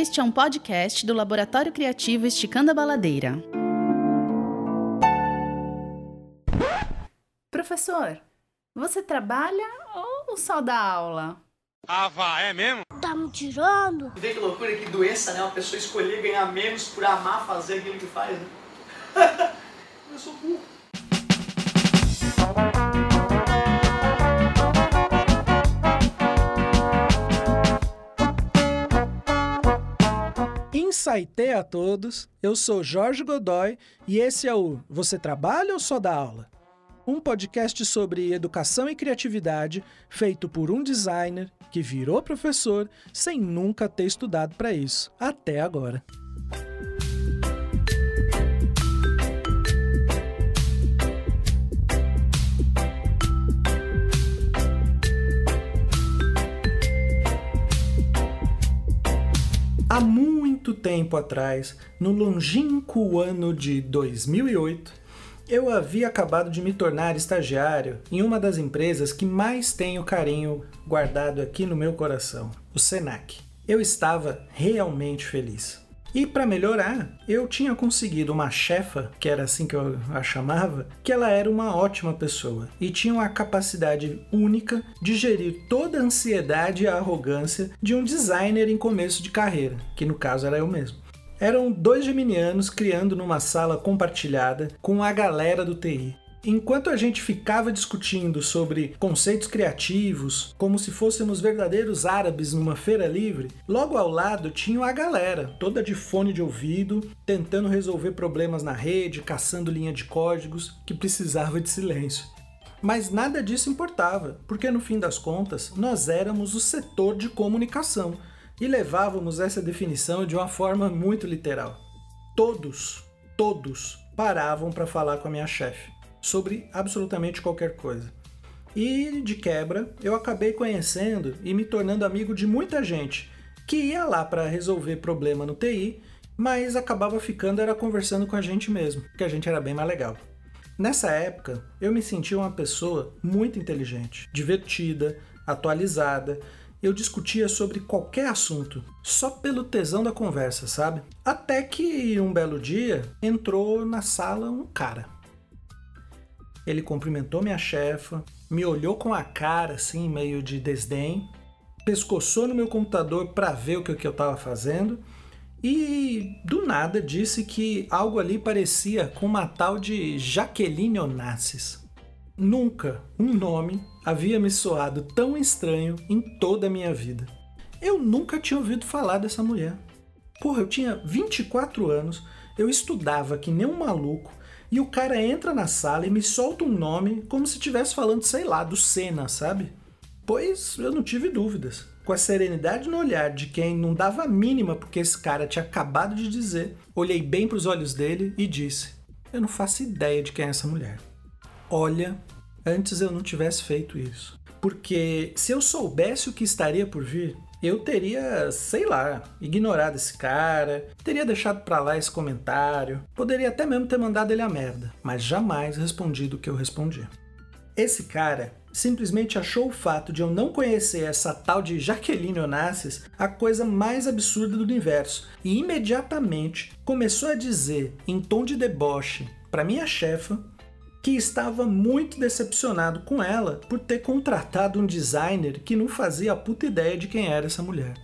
Este é um podcast do Laboratório Criativo Esticando a Baladeira. Professor, você trabalha ou só dá aula? Ah, vá, é mesmo? Tá me tirando? Vê que loucura, que doença, né? Uma pessoa escolher ganhar menos por amar fazer aquilo que faz, né? Eu sou burro. Insaité a todos, eu sou Jorge Godoy e esse é o Você Trabalha ou Só Dá Aula? Um podcast sobre educação e criatividade feito por um designer que virou professor sem nunca ter estudado para isso, até agora. Há muito tempo atrás, no longínquo ano de 2008, eu havia acabado de me tornar estagiário em uma das empresas que mais tenho carinho guardado aqui no meu coração, o Senac. Eu estava realmente feliz. E para melhorar, eu tinha conseguido uma chefa, que era assim que eu a chamava, que ela era uma ótima pessoa e tinha uma capacidade única de gerir toda a ansiedade e a arrogância de um designer em começo de carreira, que no caso era eu mesmo. Eram dois geminianos criando numa sala compartilhada com a galera do TI. Enquanto a gente ficava discutindo sobre conceitos criativos, como se fôssemos verdadeiros árabes numa feira livre, logo ao lado tinha a galera, toda de fone de ouvido, tentando resolver problemas na rede, caçando linha de códigos que precisava de silêncio. Mas nada disso importava, porque no fim das contas nós éramos o setor de comunicação e levávamos essa definição de uma forma muito literal. Todos, todos paravam para falar com a minha chefe sobre absolutamente qualquer coisa. E de quebra, eu acabei conhecendo e me tornando amigo de muita gente que ia lá para resolver problema no TI, mas acabava ficando era conversando com a gente mesmo, que a gente era bem mais legal. Nessa época, eu me sentia uma pessoa muito inteligente, divertida, atualizada. Eu discutia sobre qualquer assunto, só pelo tesão da conversa, sabe? Até que um belo dia entrou na sala um cara ele cumprimentou minha chefa, me olhou com a cara assim, meio de desdém, pescoçou no meu computador para ver o que, eu estava fazendo e do nada disse que algo ali parecia com uma tal de Jaqueline Onassis. Nunca um nome havia me soado tão estranho em toda a minha vida. Eu nunca tinha ouvido falar dessa mulher. Porra, eu tinha 24 anos, eu estudava que nem um maluco, e o cara entra na sala e me solta um nome como se estivesse falando, sei lá, do Senna, sabe? Pois eu não tive dúvidas. Com a serenidade no olhar de quem não dava a mínima porque esse cara tinha acabado de dizer, olhei bem para os olhos dele e disse: Eu não faço ideia de quem é essa mulher. Olha, antes eu não tivesse feito isso. Porque se eu soubesse o que estaria por vir, eu teria, sei lá, ignorado esse cara, teria deixado para lá esse comentário, poderia até mesmo ter mandado ele a merda, mas jamais respondido o que eu respondi. Esse cara simplesmente achou o fato de eu não conhecer essa tal de Jaqueline Onassis a coisa mais absurda do universo e imediatamente começou a dizer, em tom de deboche, para minha chefa que estava muito decepcionado com ela por ter contratado um designer que não fazia a puta ideia de quem era essa mulher.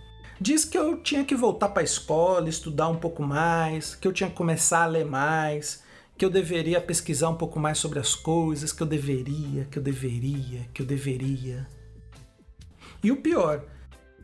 Diz que eu tinha que voltar para a escola, estudar um pouco mais, que eu tinha que começar a ler mais, que eu deveria pesquisar um pouco mais sobre as coisas, que eu deveria, que eu deveria, que eu deveria. E o pior,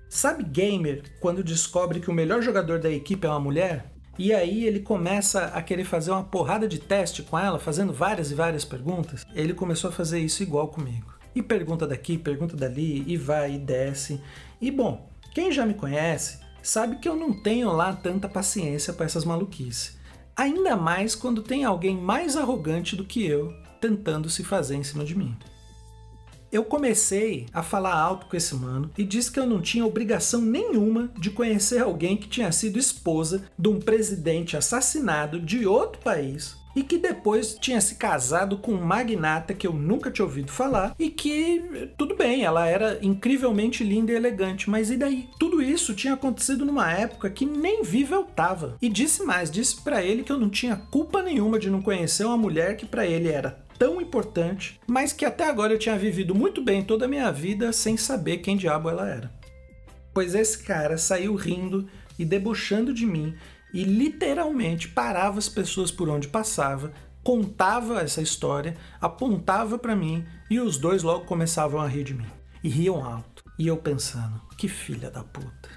sabe gamer quando descobre que o melhor jogador da equipe é uma mulher? E aí ele começa a querer fazer uma porrada de teste com ela, fazendo várias e várias perguntas. Ele começou a fazer isso igual comigo. E pergunta daqui, pergunta dali, e vai e desce. E bom, quem já me conhece sabe que eu não tenho lá tanta paciência para essas maluquices. Ainda mais quando tem alguém mais arrogante do que eu tentando se fazer em cima de mim. Eu comecei a falar alto com esse mano e disse que eu não tinha obrigação nenhuma de conhecer alguém que tinha sido esposa de um presidente assassinado de outro país e que depois tinha se casado com um magnata que eu nunca tinha ouvido falar e que, tudo bem, ela era incrivelmente linda e elegante, mas e daí? Tudo isso tinha acontecido numa época que nem viva eu tava. E disse mais, disse para ele que eu não tinha culpa nenhuma de não conhecer uma mulher que para ele era tão importante, mas que até agora eu tinha vivido muito bem toda a minha vida sem saber quem diabo ela era. Pois esse cara saiu rindo e debochando de mim e literalmente parava as pessoas por onde passava, contava essa história, apontava para mim e os dois logo começavam a rir de mim. E riam alto. E eu pensando, que filha da puta.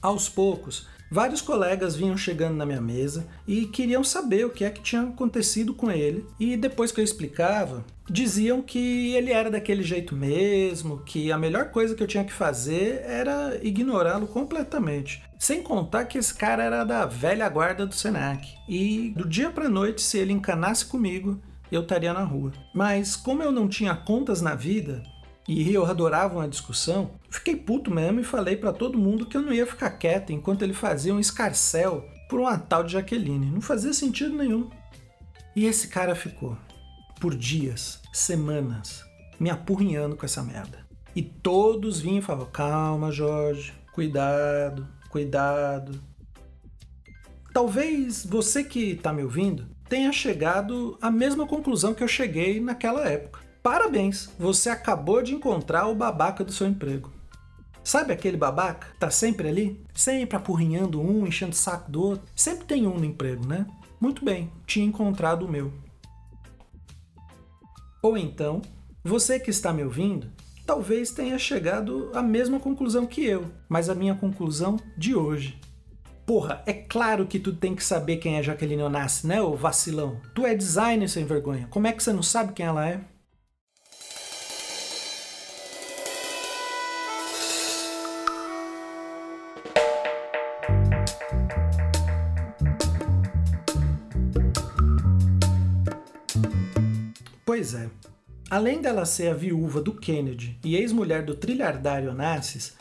Aos poucos, Vários colegas vinham chegando na minha mesa e queriam saber o que é que tinha acontecido com ele, e depois que eu explicava, diziam que ele era daquele jeito mesmo, que a melhor coisa que eu tinha que fazer era ignorá-lo completamente. Sem contar que esse cara era da velha guarda do Senac, e do dia para noite, se ele encanasse comigo, eu estaria na rua. Mas como eu não tinha contas na vida, e eu adorava uma discussão, fiquei puto mesmo e falei para todo mundo que eu não ia ficar quieto enquanto ele fazia um escarcel por uma tal de Jaqueline. Não fazia sentido nenhum. E esse cara ficou, por dias, semanas, me apurrinhando com essa merda. E todos vinham e falavam: calma, Jorge, cuidado, cuidado. Talvez você que está me ouvindo tenha chegado à mesma conclusão que eu cheguei naquela época. Parabéns, você acabou de encontrar o babaca do seu emprego. Sabe aquele babaca? Tá sempre ali? Sempre apurrinhando um, enchendo o saco do outro? Sempre tem um no emprego, né? Muito bem, tinha encontrado o meu. Ou então, você que está me ouvindo, talvez tenha chegado à mesma conclusão que eu, mas a minha conclusão de hoje. Porra, é claro que tu tem que saber quem é Jaqueline Onassi, né, ô vacilão? Tu é designer sem vergonha. Como é que você não sabe quem ela é? Pois é. Além dela ser a viúva do Kennedy e ex-mulher do trilhardário Onassis,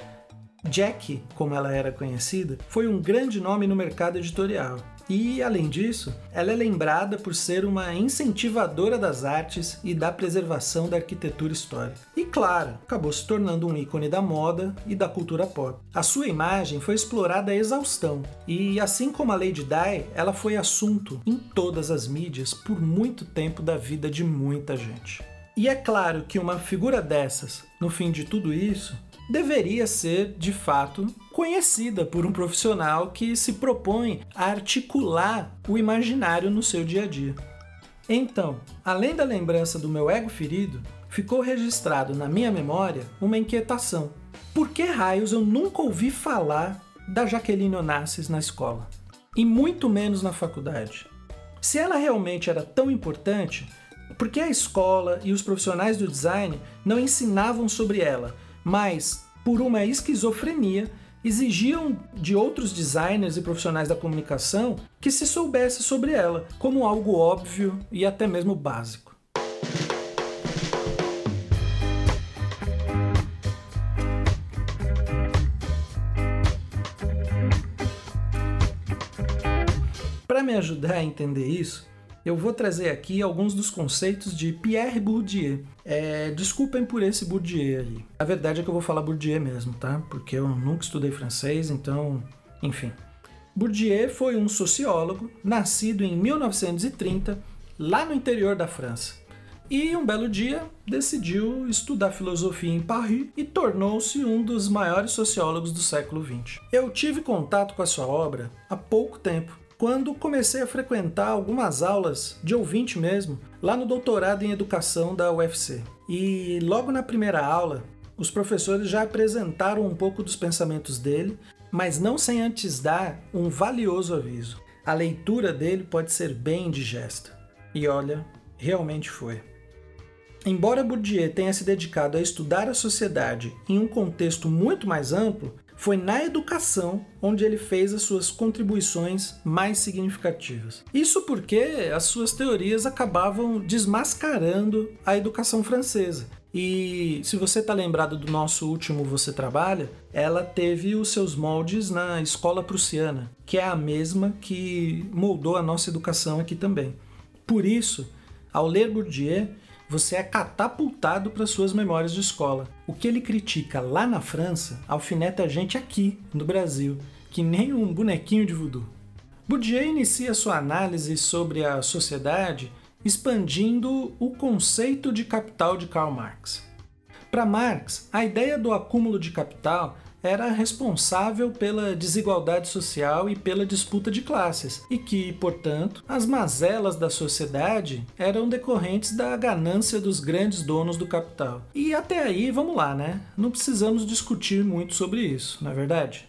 Jackie, como ela era conhecida, foi um grande nome no mercado editorial. E, além disso, ela é lembrada por ser uma incentivadora das artes e da preservação da arquitetura histórica. E, claro, acabou se tornando um ícone da moda e da cultura pop. A sua imagem foi explorada à exaustão, e, assim como a Lady Di, ela foi assunto em todas as mídias por muito tempo da vida de muita gente. E é claro que uma figura dessas, no fim de tudo isso, deveria ser, de fato, conhecida por um profissional que se propõe a articular o imaginário no seu dia a dia. Então, além da lembrança do meu ego ferido, ficou registrado na minha memória uma inquietação. Por que raios eu nunca ouvi falar da Jaqueline Onassis na escola? E muito menos na faculdade. Se ela realmente era tão importante, por que a escola e os profissionais do design não ensinavam sobre ela, mas, por uma esquizofrenia, exigiam de outros designers e profissionais da comunicação que se soubesse sobre ela, como algo óbvio e até mesmo básico. Para me ajudar a entender isso, eu vou trazer aqui alguns dos conceitos de Pierre Bourdieu. É, desculpem por esse Bourdieu aí. A verdade é que eu vou falar Bourdieu mesmo, tá? Porque eu nunca estudei francês, então, enfim. Bourdieu foi um sociólogo nascido em 1930, lá no interior da França. E um belo dia decidiu estudar filosofia em Paris e tornou-se um dos maiores sociólogos do século XX. Eu tive contato com a sua obra há pouco tempo quando comecei a frequentar algumas aulas de ouvinte mesmo, lá no doutorado em educação da UFC. E logo na primeira aula, os professores já apresentaram um pouco dos pensamentos dele, mas não sem antes dar um valioso aviso. A leitura dele pode ser bem indigesta. E olha, realmente foi. Embora Bourdieu tenha se dedicado a estudar a sociedade em um contexto muito mais amplo, foi na educação onde ele fez as suas contribuições mais significativas. Isso porque as suas teorias acabavam desmascarando a educação francesa. E se você está lembrado do nosso último Você Trabalha, ela teve os seus moldes na escola prussiana, que é a mesma que moldou a nossa educação aqui também. Por isso, ao ler Bourdieu, você é catapultado para suas memórias de escola. O que ele critica lá na França, alfineta a gente aqui, no Brasil, que nem um bonequinho de voodoo. Bourdieu inicia sua análise sobre a sociedade expandindo o conceito de capital de Karl Marx. Para Marx, a ideia do acúmulo de capital era responsável pela desigualdade social e pela disputa de classes, e que, portanto, as mazelas da sociedade eram decorrentes da ganância dos grandes donos do capital. E até aí, vamos lá, né? Não precisamos discutir muito sobre isso, não é verdade?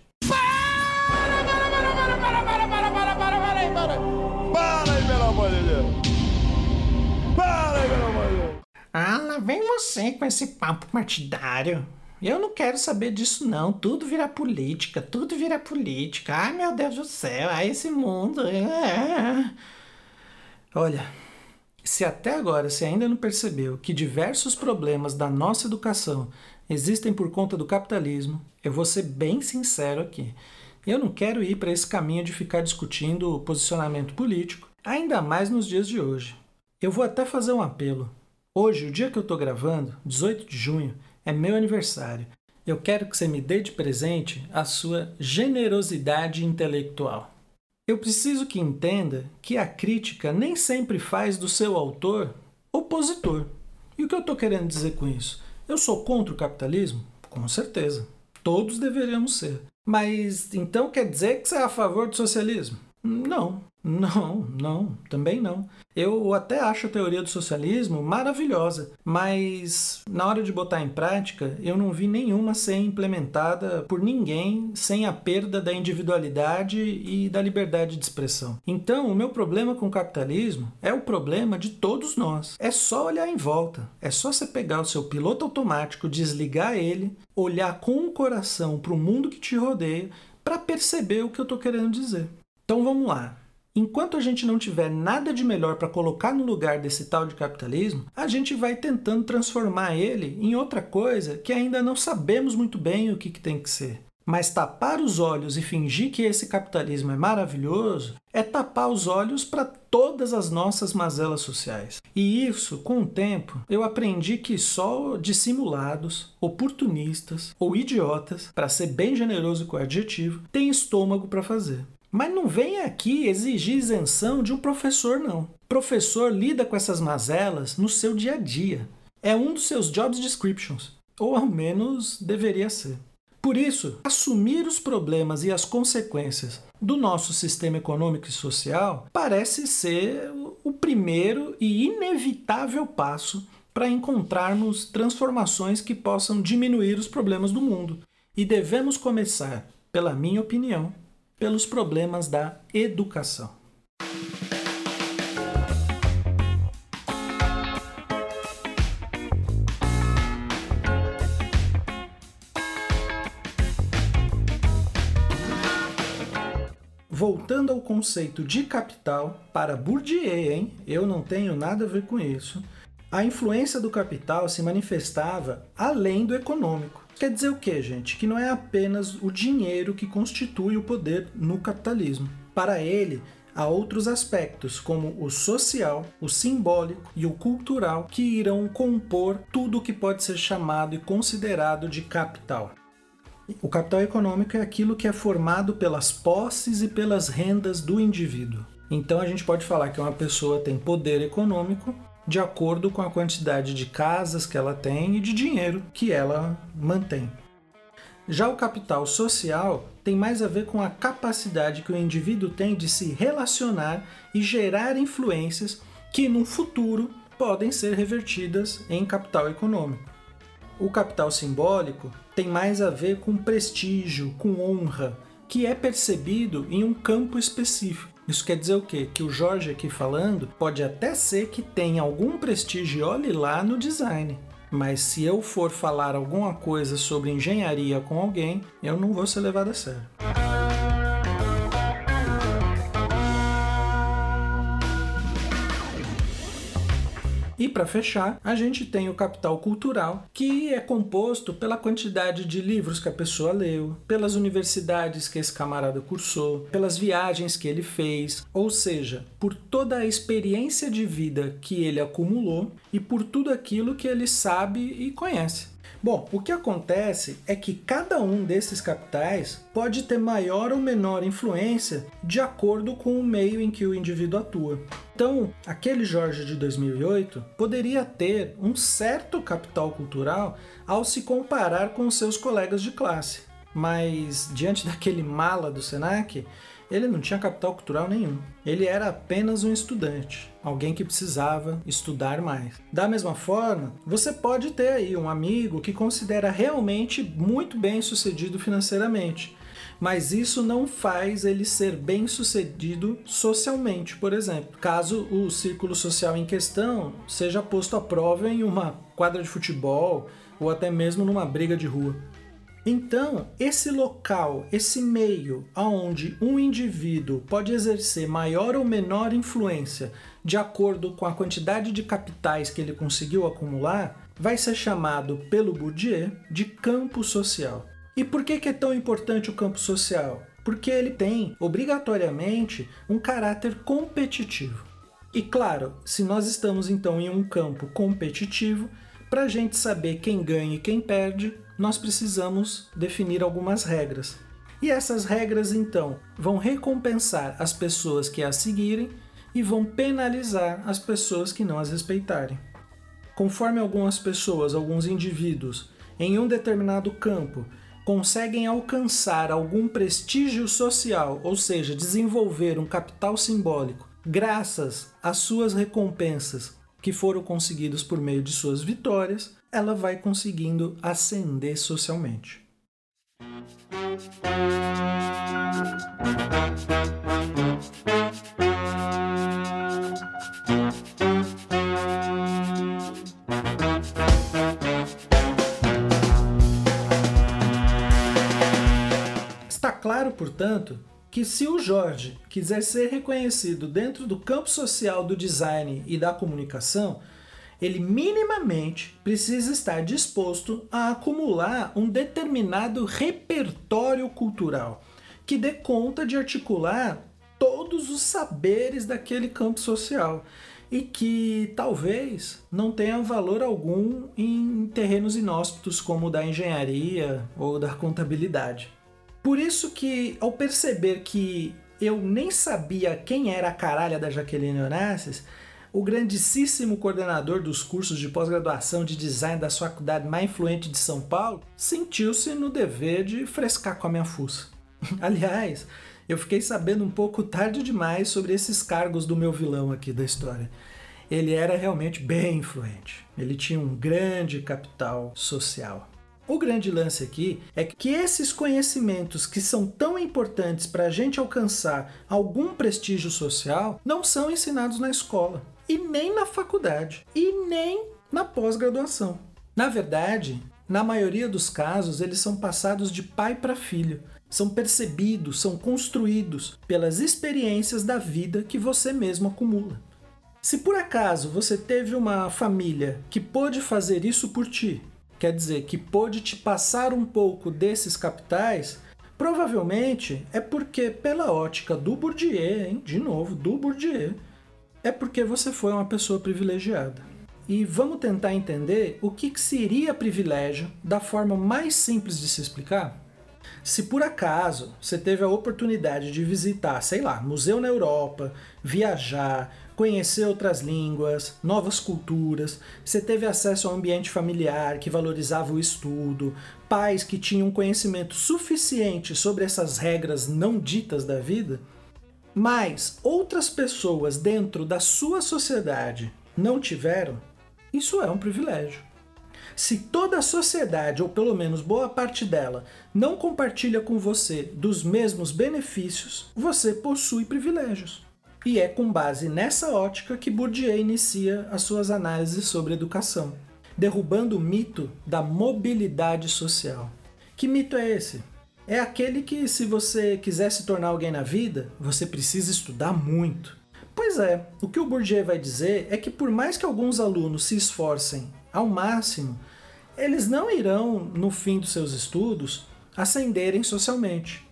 Ah, lá vem você com esse papo partidário. Eu não quero saber disso, não. Tudo vira política, tudo vira política. Ai, meu Deus do céu, ai, esse mundo. É. Olha, se até agora você ainda não percebeu que diversos problemas da nossa educação existem por conta do capitalismo, eu vou ser bem sincero aqui. Eu não quero ir para esse caminho de ficar discutindo o posicionamento político, ainda mais nos dias de hoje. Eu vou até fazer um apelo. Hoje, o dia que eu estou gravando, 18 de junho, é meu aniversário. Eu quero que você me dê de presente a sua generosidade intelectual. Eu preciso que entenda que a crítica nem sempre faz do seu autor opositor. E o que eu estou querendo dizer com isso? Eu sou contra o capitalismo? Com certeza. Todos deveríamos ser. Mas então quer dizer que você é a favor do socialismo? Não. Não, não, também não. Eu até acho a teoria do socialismo maravilhosa, mas na hora de botar em prática, eu não vi nenhuma ser implementada por ninguém sem a perda da individualidade e da liberdade de expressão. Então, o meu problema com o capitalismo é o problema de todos nós. É só olhar em volta, é só você pegar o seu piloto automático, desligar ele, olhar com o coração para o mundo que te rodeia para perceber o que eu estou querendo dizer. Então vamos lá. Enquanto a gente não tiver nada de melhor para colocar no lugar desse tal de capitalismo, a gente vai tentando transformar ele em outra coisa que ainda não sabemos muito bem o que, que tem que ser. Mas tapar os olhos e fingir que esse capitalismo é maravilhoso é tapar os olhos para todas as nossas mazelas sociais. E isso, com o tempo, eu aprendi que só dissimulados, oportunistas ou idiotas, para ser bem generoso com o adjetivo, têm estômago para fazer. Mas não vem aqui exigir isenção de um professor, não. Professor lida com essas mazelas no seu dia a dia. É um dos seus job descriptions, ou ao menos deveria ser. Por isso, assumir os problemas e as consequências do nosso sistema econômico e social parece ser o primeiro e inevitável passo para encontrarmos transformações que possam diminuir os problemas do mundo. E devemos começar, pela minha opinião, pelos problemas da educação. Voltando ao conceito de capital, para Bourdieu, hein? eu não tenho nada a ver com isso, a influência do capital se manifestava além do econômico. Quer dizer o que, gente? Que não é apenas o dinheiro que constitui o poder no capitalismo. Para ele, há outros aspectos, como o social, o simbólico e o cultural, que irão compor tudo o que pode ser chamado e considerado de capital. O capital econômico é aquilo que é formado pelas posses e pelas rendas do indivíduo. Então a gente pode falar que uma pessoa tem poder econômico de acordo com a quantidade de casas que ela tem e de dinheiro que ela mantém. Já o capital social tem mais a ver com a capacidade que o indivíduo tem de se relacionar e gerar influências que no futuro podem ser revertidas em capital econômico. O capital simbólico tem mais a ver com prestígio, com honra, que é percebido em um campo específico. Isso quer dizer o quê? Que o Jorge aqui falando pode até ser que tenha algum prestígio, olhe lá, no design. Mas se eu for falar alguma coisa sobre engenharia com alguém, eu não vou ser levado a sério. E para fechar, a gente tem o capital cultural, que é composto pela quantidade de livros que a pessoa leu, pelas universidades que esse camarada cursou, pelas viagens que ele fez, ou seja, por toda a experiência de vida que ele acumulou e por tudo aquilo que ele sabe e conhece. Bom, o que acontece é que cada um desses capitais pode ter maior ou menor influência de acordo com o meio em que o indivíduo atua. Então, aquele Jorge de 2008 poderia ter um certo capital cultural ao se comparar com seus colegas de classe, mas diante daquele mala do Senac, ele não tinha capital cultural nenhum. Ele era apenas um estudante, alguém que precisava estudar mais. Da mesma forma, você pode ter aí um amigo que considera realmente muito bem sucedido financeiramente, mas isso não faz ele ser bem sucedido socialmente, por exemplo. Caso o círculo social em questão seja posto à prova em uma quadra de futebol ou até mesmo numa briga de rua. Então, esse local, esse meio onde um indivíduo pode exercer maior ou menor influência de acordo com a quantidade de capitais que ele conseguiu acumular, vai ser chamado pelo Bourdieu de campo social. E por que, é tão importante o campo social? Porque ele tem, obrigatoriamente, um caráter competitivo. E claro, se nós estamos então em um campo competitivo, para a gente saber quem ganha e quem perde, nós precisamos definir algumas regras. E essas regras, então, vão recompensar as pessoas que as seguirem e vão penalizar as pessoas que não as respeitarem. Conforme algumas pessoas, alguns indivíduos, em um determinado campo, conseguem alcançar algum prestígio social, ou seja, desenvolver um capital simbólico, graças às suas recompensas que foram conseguidos por meio de suas vitórias, ela vai conseguindo ascender socialmente. Está claro, portanto, que se o Jorge quiser ser reconhecido dentro do campo social do design e da comunicação, ele minimamente precisa estar disposto a acumular um determinado repertório cultural que dê conta de articular todos os saberes daquele campo social e que talvez não tenha valor algum em terrenos inóspitos como o da engenharia ou da contabilidade. Por isso que, ao perceber que eu nem sabia quem era a caralha da Jaqueline Onassis, o grandíssimo coordenador dos cursos de pós-graduação de design da faculdade mais influente de São Paulo sentiu-se no dever de frescar com a minha fuça. Aliás, eu fiquei sabendo um pouco tarde demais sobre esses cargos do meu vilão aqui da história. Ele era realmente bem influente. Ele tinha um grande capital social. O grande lance aqui é que esses conhecimentos que são tão importantes para a gente alcançar algum prestígio social não são ensinados na escola, e nem na faculdade, e nem na pós-graduação. Na verdade, na maioria dos casos, eles são passados de pai para filho, são percebidos, são construídos pelas experiências da vida que você mesmo acumula. Se por acaso você teve uma família que pôde fazer isso por ti, quer dizer, que pôde te passar um pouco desses capitais, provavelmente é porque, pela ótica do Bourdieu, hein, de novo, do Bourdieu, é porque você foi uma pessoa privilegiada. E vamos tentar entender o que seria privilégio da forma mais simples de se explicar? Se por acaso você teve a oportunidade de visitar, sei lá, museu na Europa, viajar, conhecer outras línguas, novas culturas, você teve acesso a um ambiente familiar que valorizava o estudo, pais que tinham conhecimento suficiente sobre essas regras não ditas da vida, mas outras pessoas dentro da sua sociedade não tiveram, isso é um privilégio. Se toda a sociedade, ou pelo menos boa parte dela, não compartilha com você dos mesmos benefícios, você possui privilégios. E é com base nessa ótica que Bourdieu inicia as suas análises sobre educação, derrubando o mito da mobilidade social. Que mito é esse? É aquele que, se você quiser se tornar alguém na vida, você precisa estudar muito. Pois é, o que o Bourdieu vai dizer é que por mais que alguns alunos se esforcem ao máximo, eles não irão, no fim dos seus estudos, ascenderem socialmente,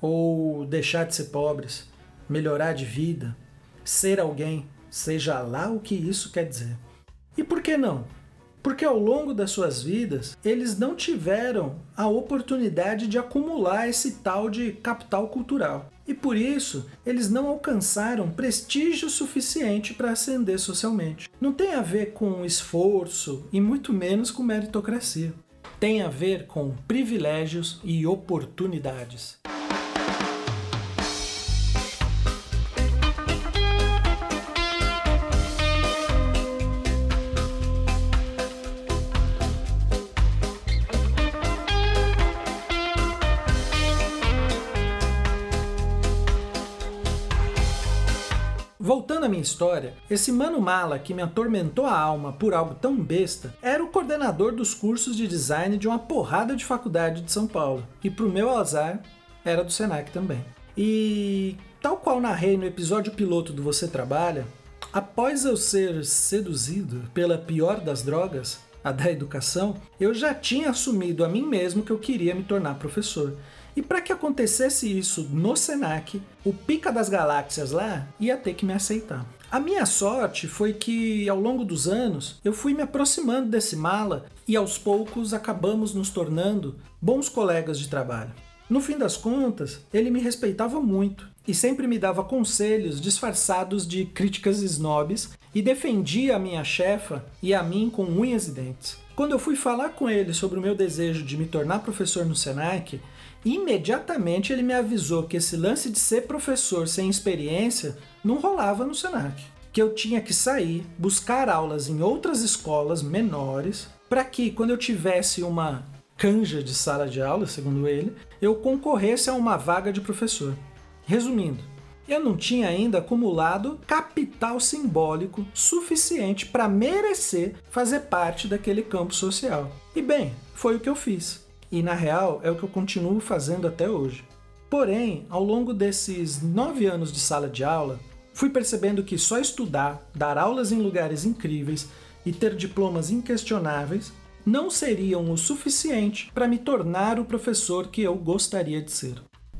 ou deixar de ser pobres, melhorar de vida, ser alguém, seja lá o que isso quer dizer. E por que não? Porque ao longo das suas vidas, eles não tiveram a oportunidade de acumular esse tal de capital cultural. E por isso, eles não alcançaram prestígio suficiente para ascender socialmente. Não tem a ver com esforço e muito menos com meritocracia. Tem a ver com privilégios e oportunidades. História, esse mano mala que me atormentou a alma por algo tão besta era o coordenador dos cursos de design de uma porrada de faculdade de São Paulo. E pro meu azar, era do Senac também. E tal qual narrei no episódio piloto do Você Trabalha, após eu ser seduzido pela pior das drogas, a da educação, eu já tinha assumido a mim mesmo que eu queria me tornar professor. E para que acontecesse isso no Senac, o pica das galáxias lá ia ter que me aceitar. A minha sorte foi que, ao longo dos anos, eu fui me aproximando desse mala e aos poucos acabamos nos tornando bons colegas de trabalho. No fim das contas, ele me respeitava muito e sempre me dava conselhos disfarçados de críticas snobs e defendia a minha chefa e a mim com unhas e dentes. Quando eu fui falar com ele sobre o meu desejo de me tornar professor no Senac, imediatamente ele me avisou que esse lance de ser professor sem experiência não rolava no Senac. Que eu tinha que sair, buscar aulas em outras escolas menores, para que quando eu tivesse uma canja de sala de aula, segundo ele, eu concorresse a uma vaga de professor. Resumindo, eu não tinha ainda acumulado capital simbólico suficiente para merecer fazer parte daquele campo social. E bem, foi o que eu fiz. E na real é o que eu continuo fazendo até hoje. Porém, ao longo desses nove anos de sala de aula, fui percebendo que só estudar, dar aulas em lugares incríveis e ter diplomas inquestionáveis não seriam o suficiente para me tornar o professor que eu gostaria de ser.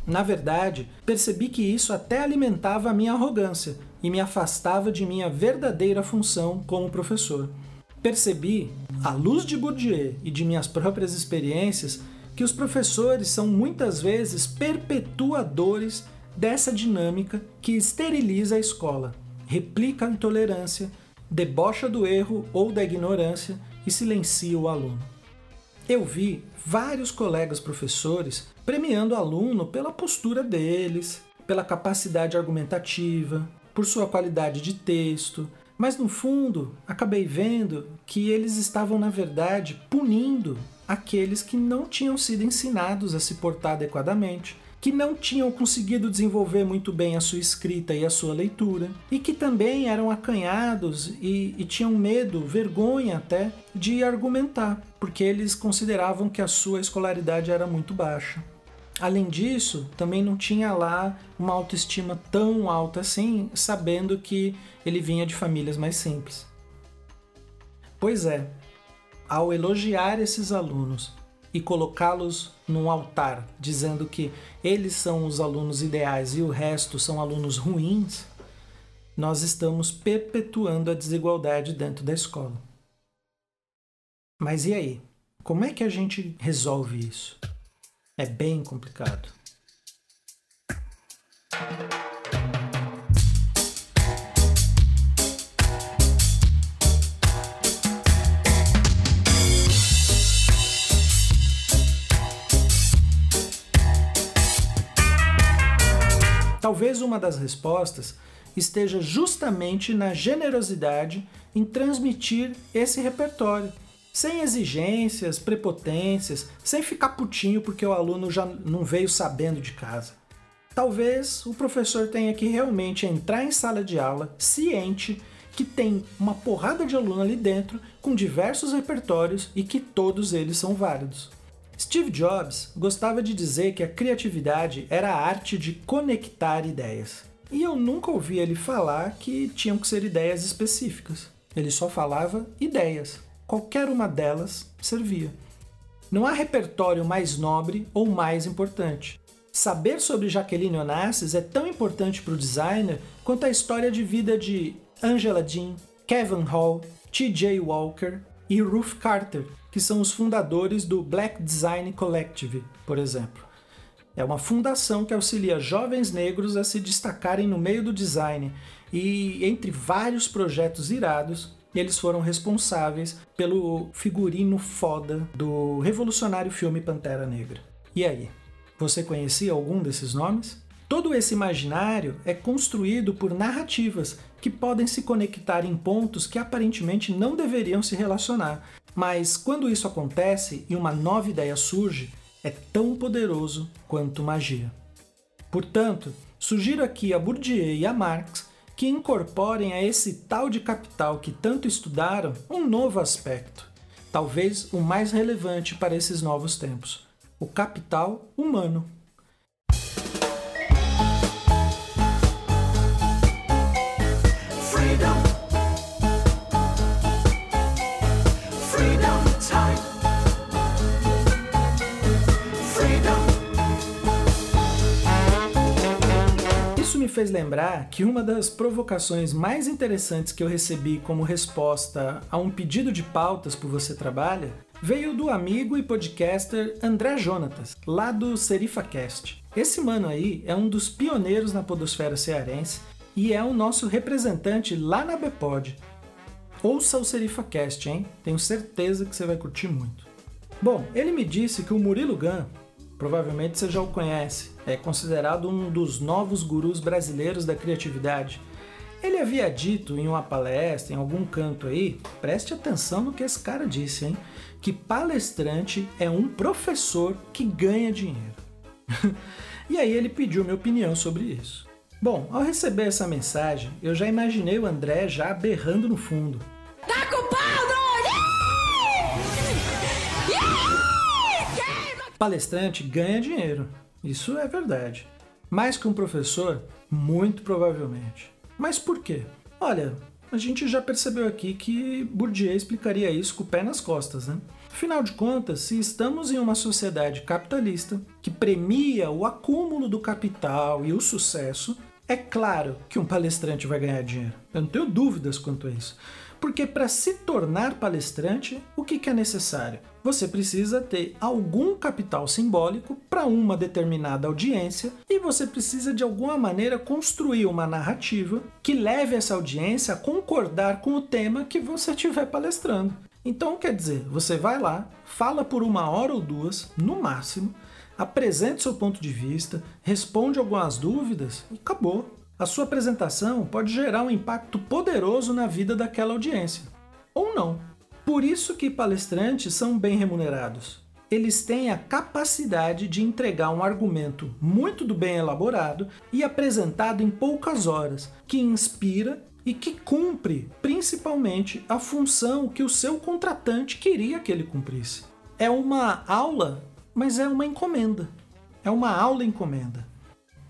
Na verdade, percebi que isso até alimentava a minha arrogância e me afastava de minha verdadeira função como professor. Percebi, à luz de Bourdieu e de minhas próprias experiências, que os professores são muitas vezes perpetuadores dessa dinâmica que esteriliza a escola, replica a intolerância, debocha do erro ou da ignorância e silencia o aluno. Eu vi vários colegas professores premiando o aluno pela postura deles, pela capacidade argumentativa, por sua qualidade de texto, mas no fundo acabei vendo que eles estavam, na verdade, punindo aqueles que não tinham sido ensinados a se portar adequadamente, que não tinham conseguido desenvolver muito bem a sua escrita e a sua leitura, e que também eram acanhados e, e, tinham medo, vergonha até, de argumentar, porque eles consideravam que a sua escolaridade era muito baixa. Além disso, também não tinha lá uma autoestima tão alta assim, sabendo que ele vinha de famílias mais simples. Pois é, ao elogiar esses alunos e colocá-los num altar, dizendo que eles são os alunos ideais e o resto são alunos ruins, nós estamos perpetuando a desigualdade dentro da escola. Mas e aí? Como é que a gente resolve isso? É bem complicado. Talvez uma das respostas esteja justamente na generosidade em transmitir esse repertório sem exigências, prepotências, sem ficar putinho porque o aluno já não veio sabendo de casa. Talvez o professor tenha que realmente entrar em sala de aula ciente que tem uma porrada de aluno ali dentro com diversos repertórios e que todos eles são válidos. Steve Jobs gostava de dizer que a criatividade era a arte de conectar ideias. E eu nunca ouvi ele falar que tinham que ser ideias específicas. Ele só falava ideias. Qualquer uma delas servia. Não há repertório mais nobre ou mais importante. Saber sobre Jaqueline Onassis é tão importante para o designer quanto a história de vida de Angela Dean, Kevin Hall, T.J. Walker e Ruth Carter, que são os fundadores do Black Design Collective, por exemplo. É uma fundação que auxilia jovens negros a se destacarem no meio do design e, entre vários projetos irados, eles foram responsáveis pelo figurino foda do revolucionário filme Pantera Negra. E aí, você conhecia algum desses nomes? Todo esse imaginário é construído por narrativas que podem se conectar em pontos que aparentemente não deveriam se relacionar, mas quando isso acontece e uma nova ideia surge, é tão poderoso quanto magia. Portanto, sugiro aqui a Bourdieu e a Marx que incorporem a esse tal de capital que tanto estudaram um novo aspecto, talvez o mais relevante para esses novos tempos: o capital humano. Fez lembrar que uma das provocações mais interessantes que eu recebi como resposta a um pedido de pautas por Você Trabalha veio do amigo e podcaster André Jonatas, lá do SerifaCast. Esse mano aí é um dos pioneiros na podosfera cearense e é o nosso representante lá na Bpod. Ouça o SerifaCast, hein? Tenho certeza que você vai curtir muito. Bom, ele me disse que o Murilo Gun, provavelmente você já o conhece, é considerado um dos novos gurus brasileiros da criatividade. Ele havia dito em uma palestra, em algum canto aí, preste atenção no que esse cara disse, hein? Que palestrante é um professor que ganha dinheiro. e aí ele pediu minha opinião sobre isso. Bom, ao receber essa mensagem, eu já imaginei o André já berrando no fundo. Tá com Palestrante ganha dinheiro, isso é verdade. Mais que um professor, muito provavelmente. Mas por quê? Olha, a gente já percebeu aqui que Bourdieu explicaria isso com o pé nas costas, né? Afinal de contas, se estamos em uma sociedade capitalista que premia o acúmulo do capital e o sucesso, é claro que um palestrante vai ganhar dinheiro. Eu não tenho dúvidas quanto a isso. Porque para se tornar palestrante, o que, que é necessário? Você precisa ter algum capital simbólico para uma determinada audiência e você precisa de alguma maneira construir uma narrativa que leve essa audiência a concordar com o tema que você estiver palestrando. Então, quer dizer, você vai lá, fala por uma hora ou duas, no máximo, apresenta seu ponto de vista, responde algumas dúvidas e acabou a sua apresentação pode gerar um impacto poderoso na vida daquela audiência. Ou não. Por isso que palestrantes são bem remunerados. Eles têm a capacidade de entregar um argumento muito do bem elaborado e apresentado em poucas horas, que inspira e que cumpre principalmente a função que o seu contratante queria que ele cumprisse. É uma aula, mas é uma encomenda. É uma aula encomenda.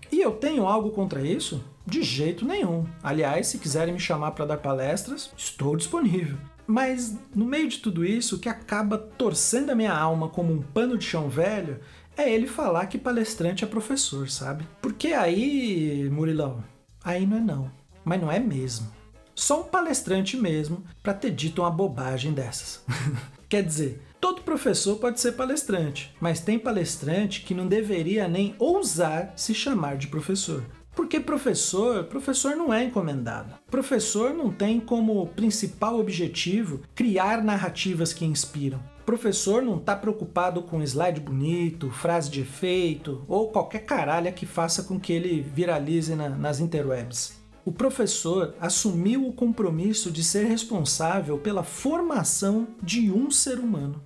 E eu tenho algo contra isso? De jeito nenhum. Aliás, se quiserem me chamar para dar palestras, estou disponível. Mas no meio de tudo isso, o que acaba torcendo a minha alma como um pano de chão velho é ele falar que palestrante é professor, sabe? Porque aí, Murilão, aí não é não. Mas não é mesmo. Só um palestrante mesmo para ter dito uma bobagem dessas. Quer dizer, todo professor pode ser palestrante, mas tem palestrante que não deveria nem ousar se chamar de professor. Porque professor, professor não é encomendado. Professor não tem como principal objetivo criar narrativas que inspiram. Professor não está preocupado com slide bonito, frase de efeito ou qualquer caralha que faça com que ele viralize na, nas interwebs. O professor assumiu o compromisso de ser responsável pela formação de um ser humano.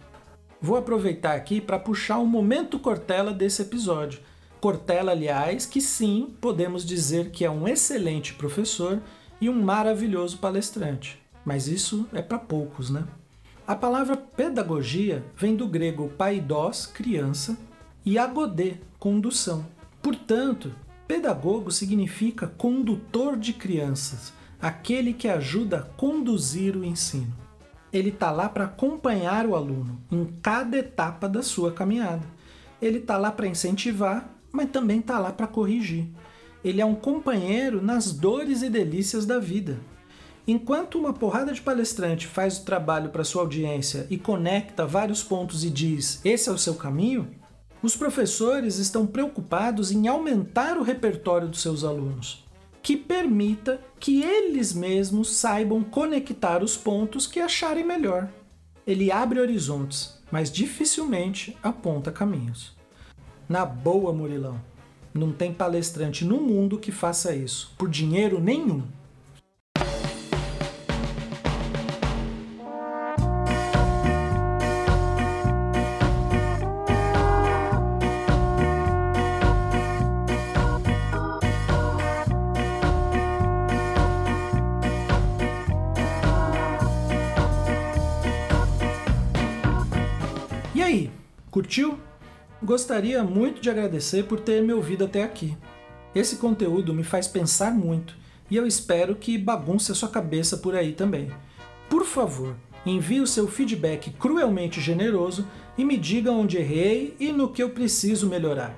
Vou aproveitar aqui para puxar um momento Cortella desse episódio Cortella, aliás, que sim, podemos dizer que é um excelente professor e um maravilhoso palestrante. Mas isso é para poucos, né? A palavra pedagogia vem do grego paidós, criança, e agodê, condução. Portanto, Pedagogo significa condutor de crianças, aquele que ajuda a conduzir o ensino. Ele está lá para acompanhar o aluno em cada etapa da sua caminhada. Ele está lá para incentivar, mas também está lá para corrigir. Ele é um companheiro nas dores e delícias da vida. Enquanto uma porrada de palestrante faz o trabalho para sua audiência e conecta vários pontos e diz: esse é o seu caminho, os professores estão preocupados em aumentar o repertório dos seus alunos, que permita que eles mesmos saibam conectar os pontos que acharem melhor. Ele abre horizontes, mas dificilmente aponta caminhos. Na boa, Murilão, não tem palestrante no mundo que faça isso, por dinheiro nenhum. Gostaria muito de agradecer por ter me ouvido até aqui. Esse conteúdo me faz pensar muito e eu espero que bagunce a sua cabeça por aí também. Por favor, envie o seu feedback cruelmente generoso e me diga onde errei e no que eu preciso melhorar.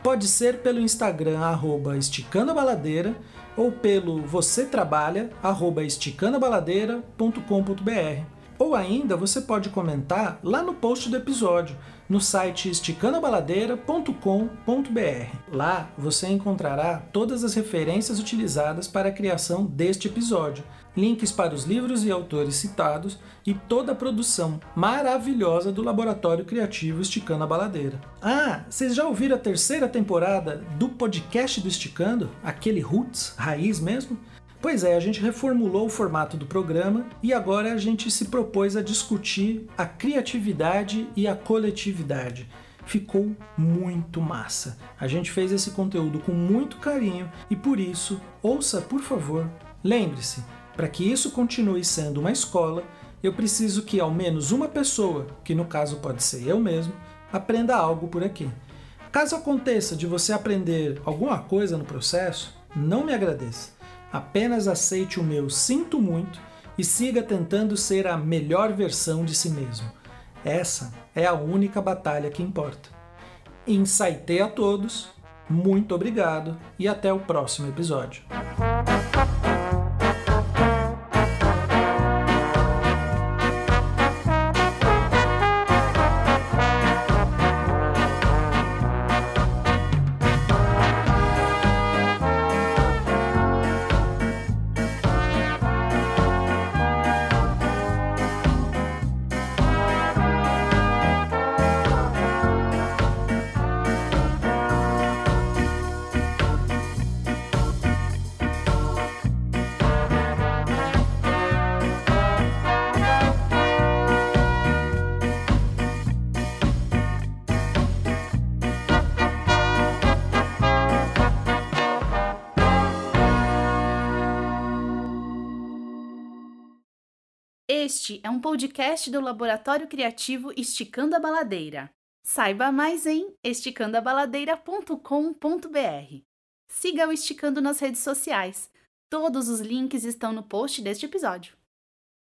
Pode ser pelo Instagram arroba ou pelo você trabalha arroba. Ou ainda você pode comentar lá no post do episódio, no site esticandabaladeira.com.br. Lá você encontrará todas as referências utilizadas para a criação deste episódio, links para os livros e autores citados e toda a produção maravilhosa do Laboratório Criativo Esticando a Baladeira. Ah, vocês já ouviram a terceira temporada do podcast do Esticando? Aquele roots, raiz mesmo? Pois é, a gente reformulou o formato do programa e agora a gente se propôs a discutir a criatividade e a coletividade. Ficou muito massa. A gente fez esse conteúdo com muito carinho e por isso, ouça por favor. Lembre-se, para que isso continue sendo uma escola, eu preciso que ao menos uma pessoa, que no caso pode ser eu mesmo, aprenda algo por aqui. Caso aconteça de você aprender alguma coisa no processo, não me agradeça. Apenas aceite o meu sinto muito e siga tentando ser a melhor versão de si mesmo. Essa é a única batalha que importa. Insightei a todos, muito obrigado e até o próximo episódio. Este é um podcast do Laboratório Criativo Esticando a Baladeira. Saiba mais em esticandoabaladeira.com.br. Siga o Esticando nas redes sociais. Todos os links estão no post deste episódio.